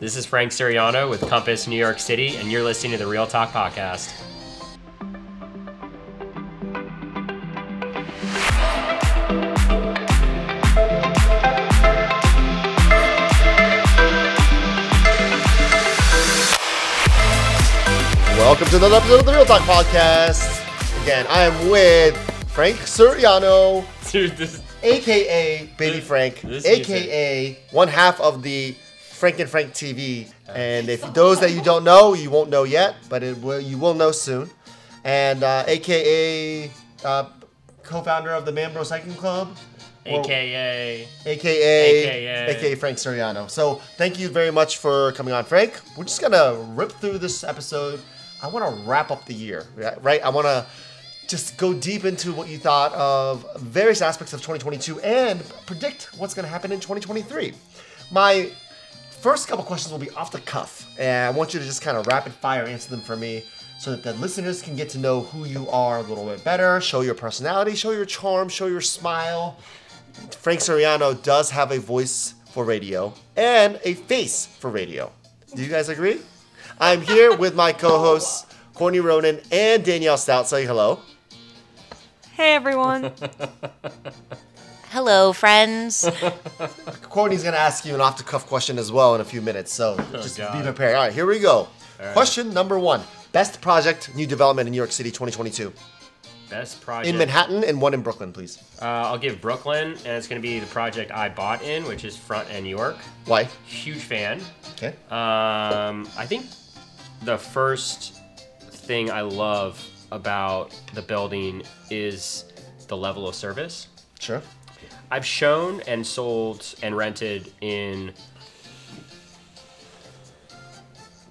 This is Frank Suriano with Compass New York City, and you're listening to the Real Talk Podcast. Welcome to another episode of the Real Talk Podcast. Again, I am with Frank Suriano, Dude, this aka Baby This- Frank, this aka one half of the Frank and Frank TV. And if those that you don't know, you won't know yet, but it will, you will know soon. And uh, aka uh, co-founder of the Manbro Cycling Club, or- AKA. aka AKA. aka Frank Suriano. So thank you very much for coming on, Frank. We're just gonna rip through this episode. I want to wrap up the year, right? I want to just go deep into what you thought of various aspects of 2022 and predict what's gonna happen in 2023. My first couple questions will be off the cuff, and I want you to just kind of rapid fire answer them for me. So that the listeners can get to know who you are a little bit better, show your personality, show your charm, show your smile, Frank Soriano does have a voice for radio and a face for radio. Do you guys agree? I'm here with my co-hosts Courtney Ronan and Danielle Stout. Say hello. Hey everyone. Hello, friends. Courtney's gonna ask you an off-the-cuff question as well in a few minutes, so just be prepared. All right, here we go. Question number one: Best project, new development in New York City, 2022. Best project. In Manhattan and one in Brooklyn, please. Uh, I'll give Brooklyn, and it's going to be the project I bought in, which is Front and York. Why? Huge fan. Okay. Um, I think the first thing I love about the building is the level of service. Sure. I've shown and sold and rented in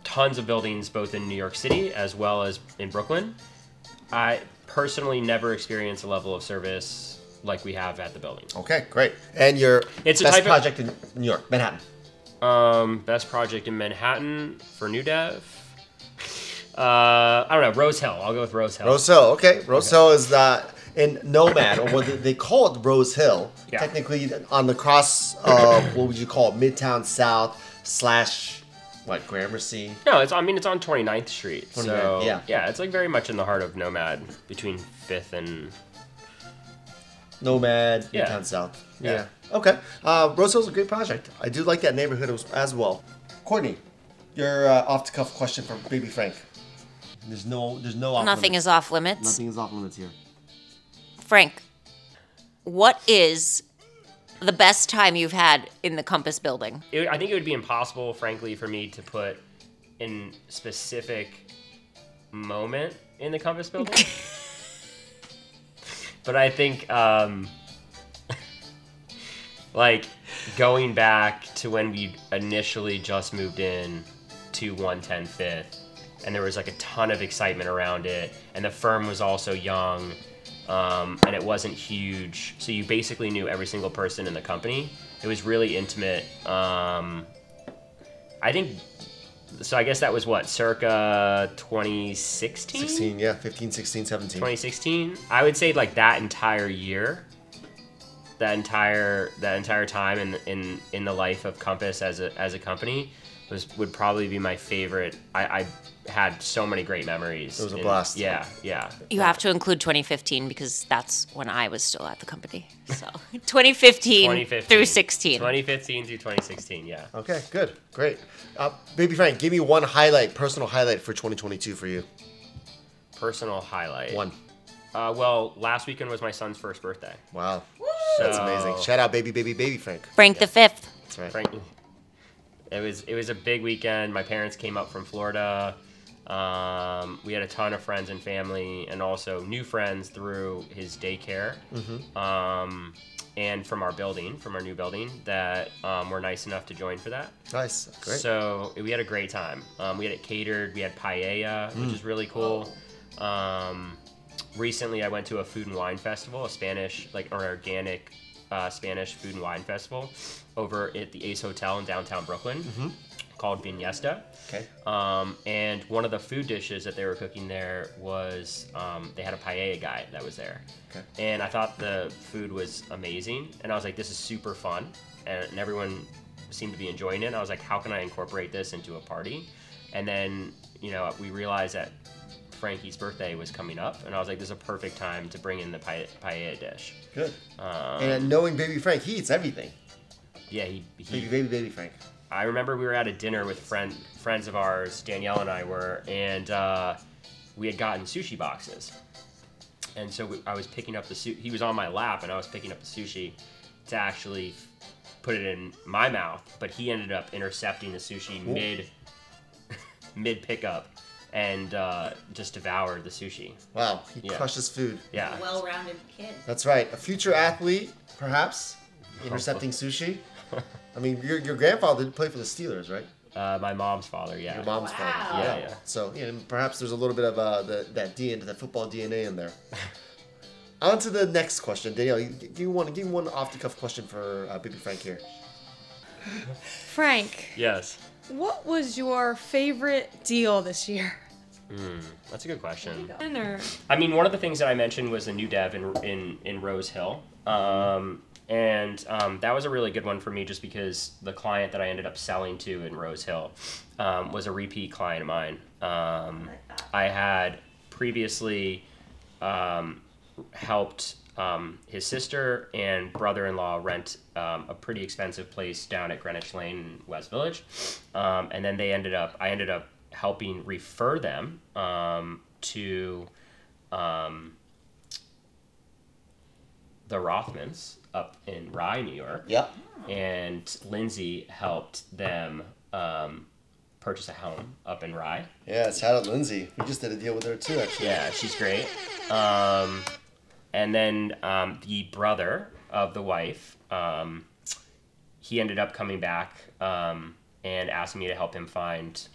tons of buildings both in New York City as well as in Brooklyn. I personally never experienced a level of service like we have at the building. Okay, great. And your It's a best type of- project in New York, Manhattan. Um, best project in Manhattan for New Dev. Uh, I don't know, Rose Hill. I'll go with Rose Hill. Rose Hill, okay. Rose Hill is uh, in Nomad, or what they- they call it Rose Hill. Yeah. Technically, on the cross of what would you call it, Midtown South slash what Gramercy. No, it's I mean it's on 29th Street. 29th, so yeah. yeah, it's like very much in the heart of Nomad between 5th and Nomad, Yeah. Midtown South. Yeah. yeah. Okay. Uh, Rose Hill's a great project. I do like that neighborhood as, as well. Courtney, your uh, off the cuff question for Baby Frank. There's no, there's no off Nothing limits. is off limits. Nothing is off limits here. Frank, what is the best time you've had in the Compass building? it, I think it would be impossible, frankly, for me to put in specific moment in the Compass building. but I think, um, like, going back to when we initially just moved in to 110 Fifth, and there was like a ton of excitement around it, and the firm was also young, um, and it wasn't huge. So you basically knew every single person in the company. It was really intimate. Um, I think. So I guess that was what, circa 2016? 16, yeah, 15, 16, 17. 2016. I would say like that entire year, that entire that entire time in in in the life of Compass as a as a company was would probably be my favorite. I, I had so many great memories. It was a in- blast. Yeah, yeah. You have to include 2015 because that's when I was still at the company. So 2015, 2015 through 16. 2015 through 2016. Yeah. Okay, good, great. Uh, Baby Frank, give me one highlight, personal highlight for 2022 for you. Personal highlight. One. Uh, well, last weekend was my son's first birthday. Wow, that's amazing. Shout out, baby, baby, baby Frank. Frank the fifth. That's right. Frank. It was it was a big weekend. My parents came up from Florida. Um, we had a ton of friends and family, and also new friends through his daycare, um, and from our building, from our new building, that um, were nice enough to join for that. Nice, great. So we had a great time. Um, we had it catered. We had paella, which is really cool. Um, recently, I went to a food and wine festival, a Spanish, like or organic uh, Spanish food and wine festival, over at the Ace Hotel in downtown Brooklyn, called Viñesta. okay. Um, and one of the food dishes that they were cooking there was um, they had a paella guy that was there. Okay. And I thought the food was amazing. And I was like, this is super fun. And, and everyone seemed to be enjoying it. And I was like, how can I incorporate this into a party? And then you know we realized that Frankie's birthday was coming up, and I was like, this is a perfect time to bring in the paella, paella dish. Good. Um, and knowing Baby Frank, he eats everything. Yeah, he, he Baby, baby, baby Frank. I remember we were at a dinner with friend friends of ours, Danielle and I were, and uh, we had gotten sushi boxes. And so we, I was picking up the sushi. He was on my lap, and I was picking up the sushi to actually put it in my mouth. But he ended up intercepting the sushi mid mid pickup and uh, just devoured the sushi. Wow, he Yeah. crushes food. Yeah. Well-rounded kid. That's right. A future athlete, perhaps, intercepting sushi. I mean, your, your grandfather did play for the Steelers, right? Uh, my mom's father, yeah. Your mom's Wow. father. Yeah, yeah. So, yeah, perhaps there's a little bit of uh, the, that DNA, that football DNA in there. On to the next question. Danielle, you- give me one, give me one off the cuff question for uh, Baby Frank here. Frank, Yes. what was your favorite deal this year? That's a good question. Or I mean, one of the things that I mentioned was the new dev in in, in Rose Hill, um, and um, that was a really good one for me, just because the client that I ended up selling to in Rose Hill um, was a repeat client of mine. Um, I had previously um, helped um, his sister and brother-in-law rent um, a pretty expensive place down at Greenwich Lane in West Village, um, and then they ended up. I ended up helping refer them um, to um, the Rothmans up in Rye, New York, Yep. and Lindsay helped them um, purchase a home up in Rye. Yeah, shout out Lindsay. We just did a deal with her too, actually. Yeah, she's great. Um, and then um, the brother of the wife, um, he ended up coming back um, and asking me to help him find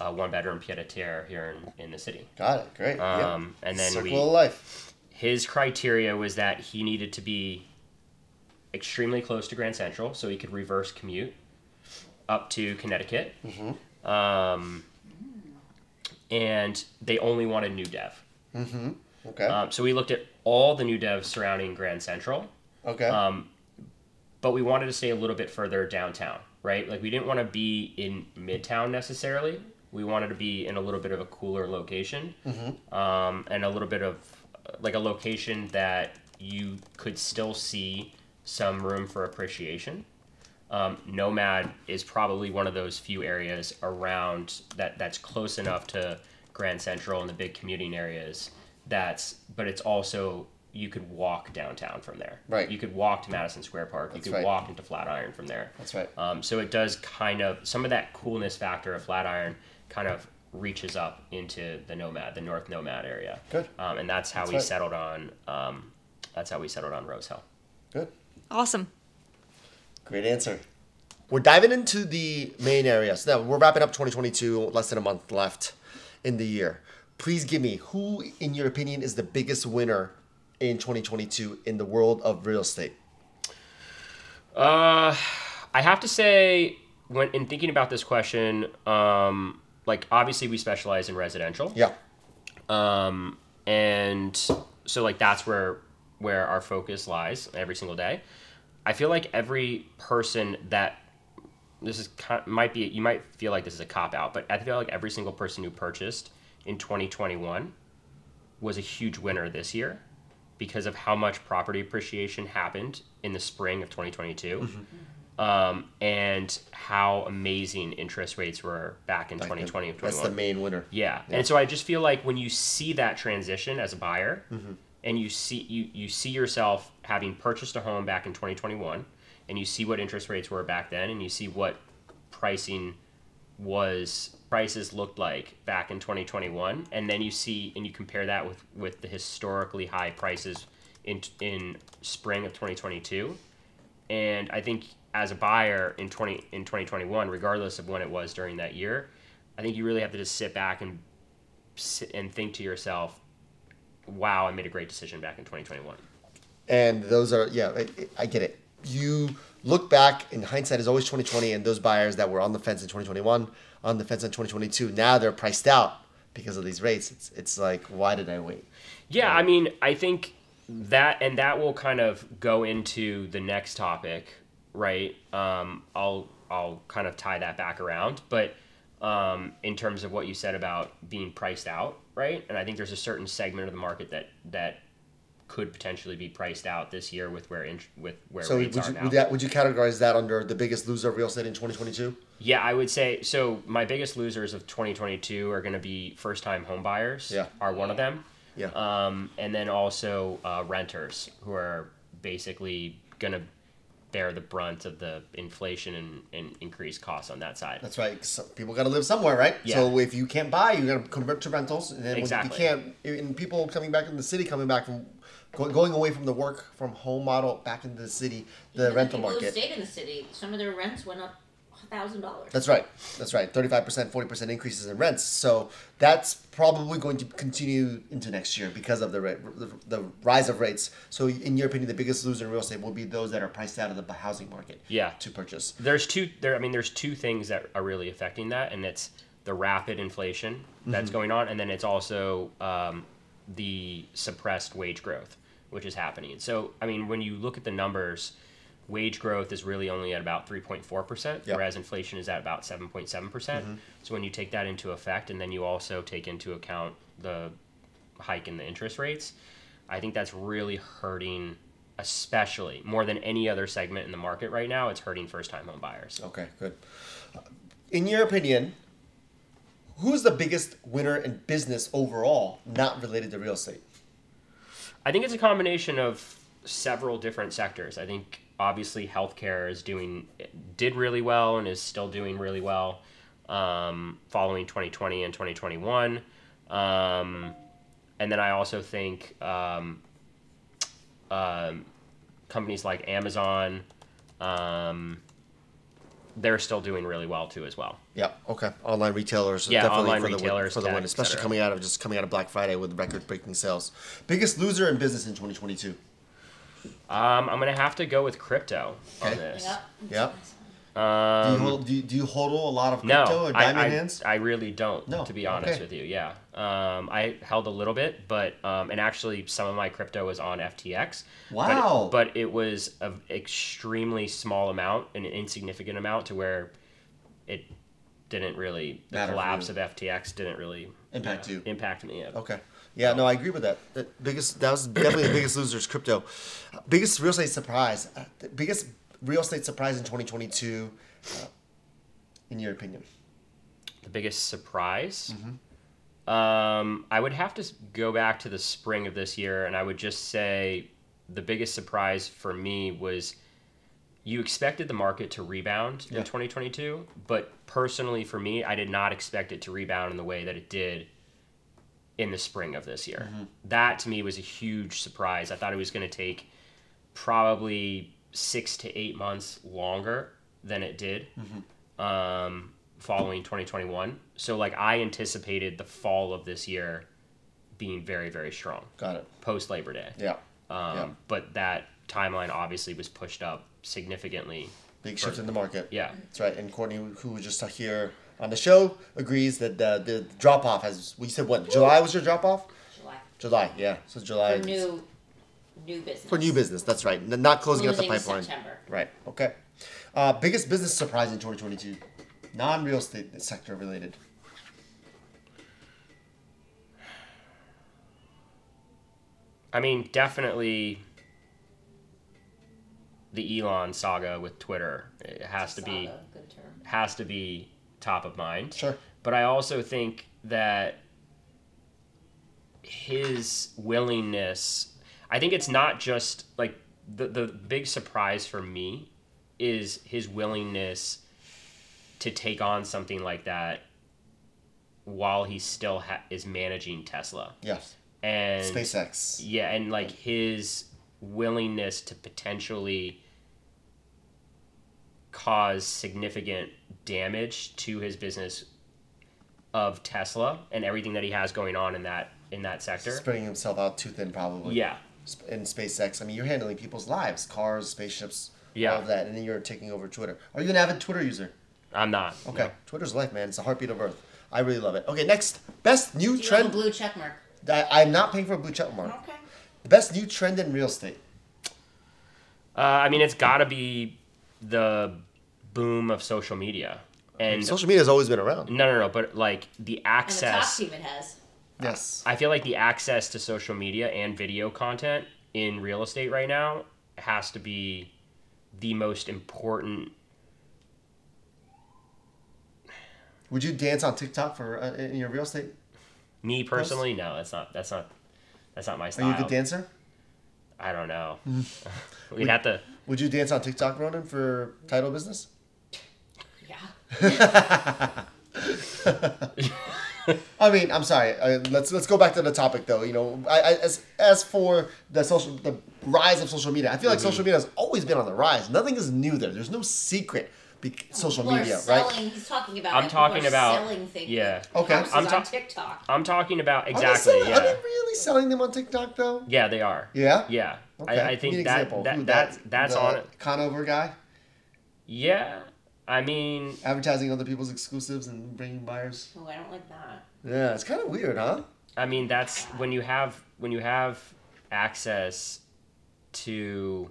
a one bedroom pied a terre here in, in the city. Got it. Great. Um, yep. and then Circle we- of life. His criteria was that he needed to be extremely close to Grand Central so he could reverse commute up to Connecticut. Um, and they only wanted new dev. Okay. Um, so we looked at all the new devs surrounding Grand Central, okay. um, but we wanted to stay a little bit further downtown, right? Like we didn't want to be in Midtown necessarily. We wanted to be in a little bit of a cooler location, um, and a little bit of like a location that you could still see some room for appreciation. Um, Nomad is probably one of those few areas around that that's close enough to Grand Central and the big commuting areas. That's but it's also you could walk downtown from there. Right. You could walk to Madison Square Park. That's you could right. walk into Flatiron from there. That's right. Um, so it does kind of some of that coolness factor of Flatiron kind of reaches up into the Nomad, the North Nomad area. Good. Um, and that's how That's we right. settled on. Um, that's how we settled on Rose Hill. Good. Awesome. Great answer. We're diving into the main areas. Now, we're wrapping up 2022, less than a month left in the year. Please give me who, in your opinion, is the biggest winner in 2022 in the world of real estate? Uh, I have to say, when in thinking about this question, um, like obviously we specialize in residential. Yeah. Um, and so like that's where where our focus lies every single day. I feel like every person that this is might be you might feel like this is a cop out, but I feel like every single person who purchased in 2021 was a huge winner this year because of how much property appreciation happened in the spring of 2022. Um, and how amazing interest rates were back in 2020 and 21. That's the main winner. Yeah. And so I just feel like when you see that transition as a buyer and you see you, you see yourself having purchased a home back in 2021 and you see what interest rates were back then and you see what pricing was prices looked like back in 2021 and then you see and you compare that with with the historically high prices in in spring of 2022 and I think as a buyer in 20 in 2021 regardless of when it was during that year I think you really have to just sit back and sit and think to yourself wow I made a great decision back in 2021 And those are, yeah, I, I get it. You look back, and hindsight is always 2020, and those buyers that were on the fence in 2021, on the fence in 2022, now they're priced out because of these rates. It's, it's like, why did I wait? Yeah, I mean, I think that, and that will kind of go into the next topic, right? Um, I'll I'll kind of tie that back around. But um, in terms of what you said about being priced out, right? And I think there's a certain segment of the market that that could potentially be priced out this year with where with where So would rates you, are now. would, that, would you categorize that under the biggest loser of real estate in 2022? Yeah, I would say so. My biggest losers of 2022 are going to be first-time home buyers. Yeah. are one of them. Yeah. Um, and then also uh, renters who are basically going to bear the brunt of the inflation and, and increased costs on that side. That's right. some people got to live somewhere, right? Yeah. So if you can't buy, you got to convert to rentals, and then Exactly. when you can't, and people coming back in the city, coming back from going away from the work from home model back into the city, the Even rental people Who market. stayed in the city, some of their rents went up thousand dollars. That's right. That's right. Thirty-five percent, forty percent increases in rents. So that's probably going to continue into next year because of the rate, the, the rise of rates. So, in your opinion, the biggest loser in real estate will be those that are priced out of the housing market. Yeah. To purchase. There's two there. I mean, there's two things that are really affecting that, and it's the rapid inflation that's going on, and then it's also um, the suppressed wage growth, which is happening. So, I mean, when you look at the numbers, wage growth is really only at about 3.4 percent, Yep. whereas inflation is at about 7.7 percent. Mm-hmm. So, when you take that into effect, and then you also take into account the hike in the interest rates, I think that's really hurting, especially more than any other segment in the market right now. It's hurting first-time home buyers. Okay, good. In your opinion, who's the biggest winner in business overall, not related to real estate? I think it's a combination of several different sectors. I think obviously healthcare is doing did really well and is still doing really well um, following 2020 and 2021. Um, and then I also think um, um, companies like Amazon, um, they're still doing really well too as well. Yeah. Okay. Online retailers. Yeah, definitely online for the win- retailers, for the win, especially coming out of just coming out of Black Friday with record-breaking sales. Biggest loser in business in 2022. Um, I'm gonna have to go with crypto Okay. on this. Yep. do, Um, you hold, do, you, do you hold a lot of crypto No, or I, diamond I, hands? I really don't. No, to be honest okay. with you, yeah. Um, I held a little bit, but um, and actually some of my crypto was on FTX. but it- Wow. But it, was an extremely small amount, an insignificant amount, to where it didn't really the Matter collapse of FTX didn't really Impact you. impact me. Yeah. Okay. Yeah, no, I agree with that. The biggest that was definitely the biggest loser is crypto. Biggest real estate surprise. uh, the biggest real estate surprise in 2022 uh, in your opinion. The biggest surprise. Mm-hmm. Um, I would have to go back to the spring of this year, and I would just say the biggest surprise for me was you expected the market to rebound Yeah. in 2022, but personally for me, I did not expect it to rebound in the way that it did in the spring of this year. Mm-hmm. That to me was a huge surprise. I thought it was going to take probably six to eight months longer than it did Mm-hmm. um, following 2021. So, like, I anticipated the fall of this year being very, very strong Got it. post Labor Day. Yeah. Um, yeah. But that timeline obviously was pushed up significantly. Big shift in the market. Yeah. That's right. And Courtney, who was just here on the show, agrees that the, the drop off has. We said what? July was your drop off? July. July. Yeah. So July. For new, new business. For new business. That's right. N- Not closing out the Closing pipeline. September. Right. Okay. Uh, biggest business surprise in 2022, non real estate sector related. I mean, definitely the Elon saga with Twitter. It has to be Saga, good term. has to be top of mind. Sure. But I also think that his willingness, I think it's not just like the, the big surprise for me is his willingness to take on something like that while he still ha- is managing Tesla. Yes. And SpaceX. yeah, and like his willingness to potentially cause significant damage to his business of Tesla and everything that he has going on in that in that sector. Spreading himself out too thin, probably. Yeah. In SpaceX, I mean, you're handling people's lives, cars, spaceships, Yeah. all of that, and then you're taking over Twitter. Are you an avid Twitter user? I'm not. Okay. no. Twitter's life, man. It's the heartbeat of Earth. I really love it. Okay, next. Best new Do you have a trend. blue check mark? I, I'm not paying for a blue check mark. Okay. The best new trend in real estate. Uh, I mean, it's got to be the boom of social media. And Social media has always been around. no, no, no, but like the And the top access. team it has. Yes. I feel like the access to social media and video content in real estate right now has to be the most important. Would you dance on TikTok for uh, in your real estate? Me personally, no, that's not. That's not. That's not my style. Are you a good dancer? I don't know. We'd have to. Would you dance on TikTok, Ronan, for title business? Yeah. I mean, I'm sorry. Uh, let's let's go back to the topic, though. You know, I, I, as as for the social, the rise of social media, I feel like Mm-hmm. social media has always been on the rise. Nothing is new there. There's no secret. Be- social People media, selling, right? He's talking about. I'm it. Talking are about- selling things. yeah. Okay. I'm on TikTok. I'm talking about Are they exactly. selling- Are they really selling them on TikTok though? Yeah, they are. Yeah. Yeah. Okay. I, I Give think me an that, example. Who, that that's that's the on it. Conover guy Yeah. I mean, advertising other people's exclusives and bringing buyers. Oh, I don't like that. Yeah, it's kind of weird, huh? I mean that's when you have when you have access to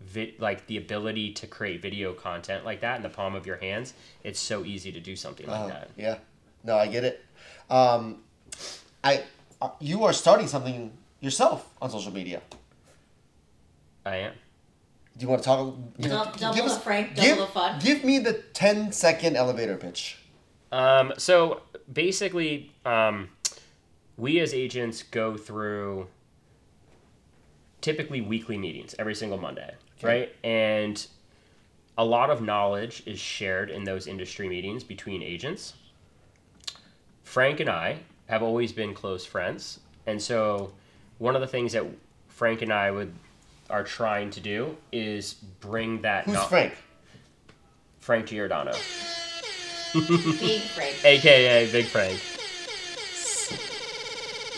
vi- like the ability to create video content like that in the palm of your hands, it's so easy to do something like Oh, that. yeah. No, I get it. Um, I uh, you are starting something yourself on social media. I am. Do you want to talk? You Dou- double the Frank, double give, the fun. Give me the 10 second elevator pitch. Um, so basically, um, we as agents go through typically weekly meetings every single Monday, right? And a lot of knowledge is shared in those industry meetings between agents. Frank and I have always been close friends, and so one of the things that Frank and I would are trying to do is bring that. Who's kno- Frank? Frank Giordano, Big Frank. aka Big Frank.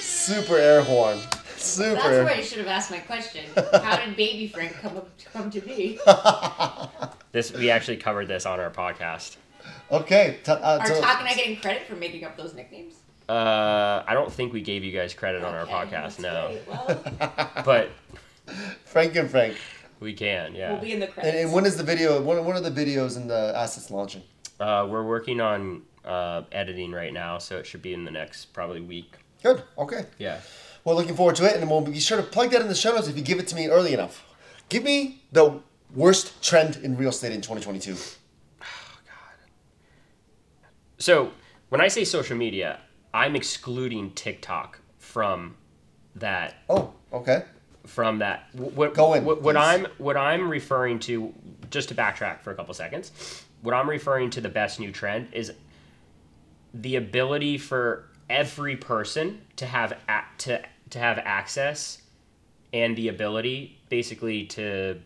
Super air horn. Super. That's air- where I should have asked my question. How did Baby Frank come up, come to be? This we actually covered this on our podcast. Okay. T- uh, Are tell- Talk and I getting credit for making up those nicknames? Uh, I don't think we gave you guys credit on our Okay, podcast, that's no, great. Well, but Frank and Frank. we can. Yeah, we'll be in the And, credits. and when is the video? When, when are the videos and the assets launching? uh, we're working on uh, editing right now, so it should be in the next probably week. Good. Okay. Yeah. Well, looking forward to it, and we'll be sure to plug that in the show notes if you give it to me early enough. Give me the worst trend in real estate in 2022. Oh, God. So when I say social media, I'm excluding TikTok from that Oh, okay. From that. What, Go in, What, what. I'm what I'm referring to, just to backtrack for a couple seconds, what I'm referring to the best new trend is the ability for every person to have a, to to have access and the ability basically to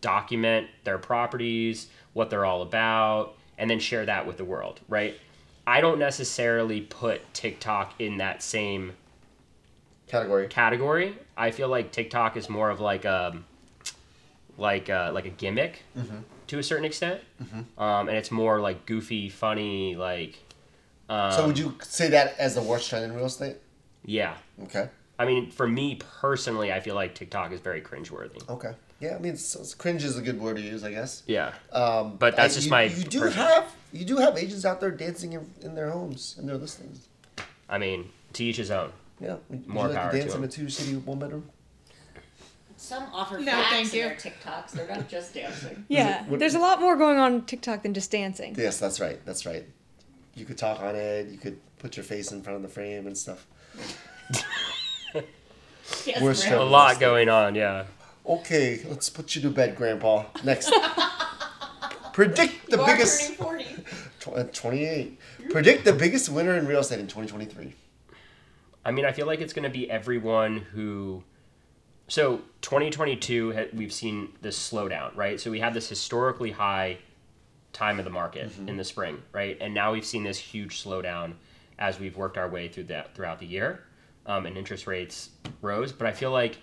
document their properties, what they're all about, and then share that with the world, right? I don't necessarily put TikTok in that same Category. category. I feel like TikTok is more of like a like a, like a gimmick to a certain extent, um, and it's more like goofy, funny, like um, So would you say that as the worst trend in real estate? yeah. Okay. I mean, for me personally, I feel like TikTok is very cringeworthy. Okay. Yeah, I mean, cringe is a good word to use, I guess. Yeah, Um, But that's just you, my You do personal- have you do have agents out there dancing in, in their homes and their listings. I mean, to each his own. Yeah. Would More you like power to to dance in them. a two city one bedroom? Some offer No, facts thank in you. their TikToks. They're not just dancing. Yeah, what- there's a lot more going on TikTok than just dancing. Yes, that's right. That's right. You could talk on it. You could put your face in front of the frame and stuff. Yes, Worst Brad. trend. A lot going on. Yeah. Okay, let's put you to bed, Grandpa. Next. Predict the You are biggest. turning 40. Tw- uh, 28. Predict the biggest winner in real estate in 2023. I mean, I feel like it's going to be everyone who. So 2022, we've seen this slowdown, right? So we had this historically high time of the market in the spring, right? And now we've seen this huge slowdown as we've worked our way through that throughout the year, um, and interest rates rose. But I feel like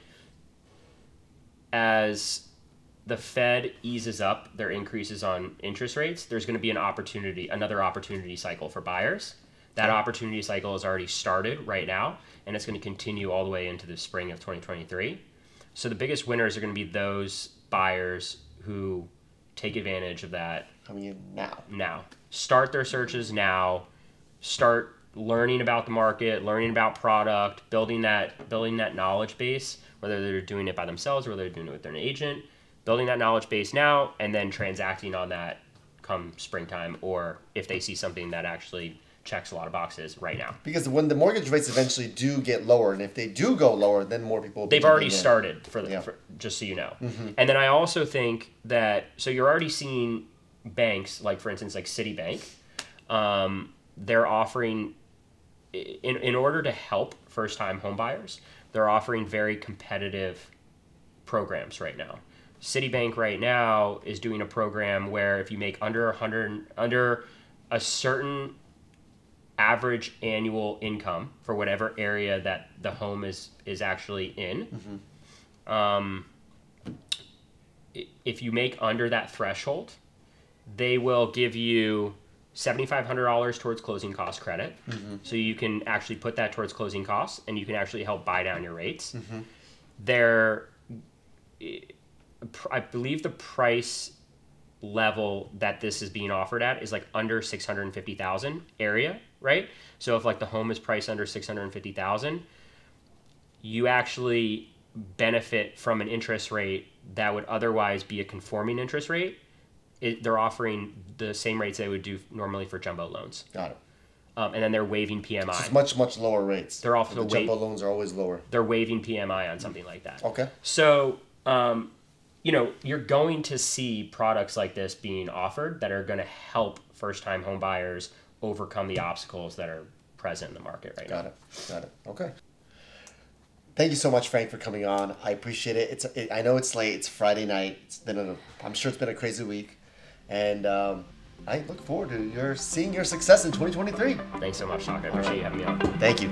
as the Fed eases up their increases on interest rates, there's going to be an opportunity, another opportunity cycle for buyers. That opportunity cycle has already started right now, and it's going to continue all the way into the spring of 2023. So the biggest winners are going to be those buyers who take advantage of that coming in now. now. Start their searches now. Start learning about the market, learning about product, building that building that knowledge base, whether they're doing it by themselves or whether they're doing it with an agent. Building that knowledge base now and then transacting on that come springtime or if they see something that actually checks a lot of boxes right now. Because when the mortgage rates eventually do get lower, and if they do go lower, then more people. Will They've already started for the Yeah. for, just so you know. And then I also think that so you're already seeing banks like for instance like Citibank, um, they're offering in in order to help first time homebuyers, they're offering very competitive programs right now. Citibank right now is doing a program where if you make under 100 under a certain average annual income for whatever area that the home is is actually in. Mm-hmm. Um, if you make under that threshold they will give you $7500 towards closing cost credit. Mm-hmm. So you can actually put that towards closing costs and you can actually help buy down your rates. Mm-hmm. They're I believe the price level that this is being offered at is like under 650,000 area, right? So if like the home is priced under 650,000, you actually benefit from an interest rate that would otherwise be a conforming interest rate. It, they're offering the same rates they would do normally for jumbo loans. Got it. Um, and then they're waiving PMI. It's much much lower rates. They're also the jumbo loans are always lower. they're waiving PMI on something like that. Okay. So, um, you know, you're going to see products like this being offered that are going to help first time home buyers overcome the obstacles that are present in the market right now. Got it. Got it. Okay. Thank you so much, Frank, for coming on. I appreciate it. It's it, I know it's late. It's Friday night. It's been a, I'm sure it's been a crazy week, and um, I look forward to your seeing your success in 2023. Thanks so much, Doc. I appreciate you having me on. Thank you.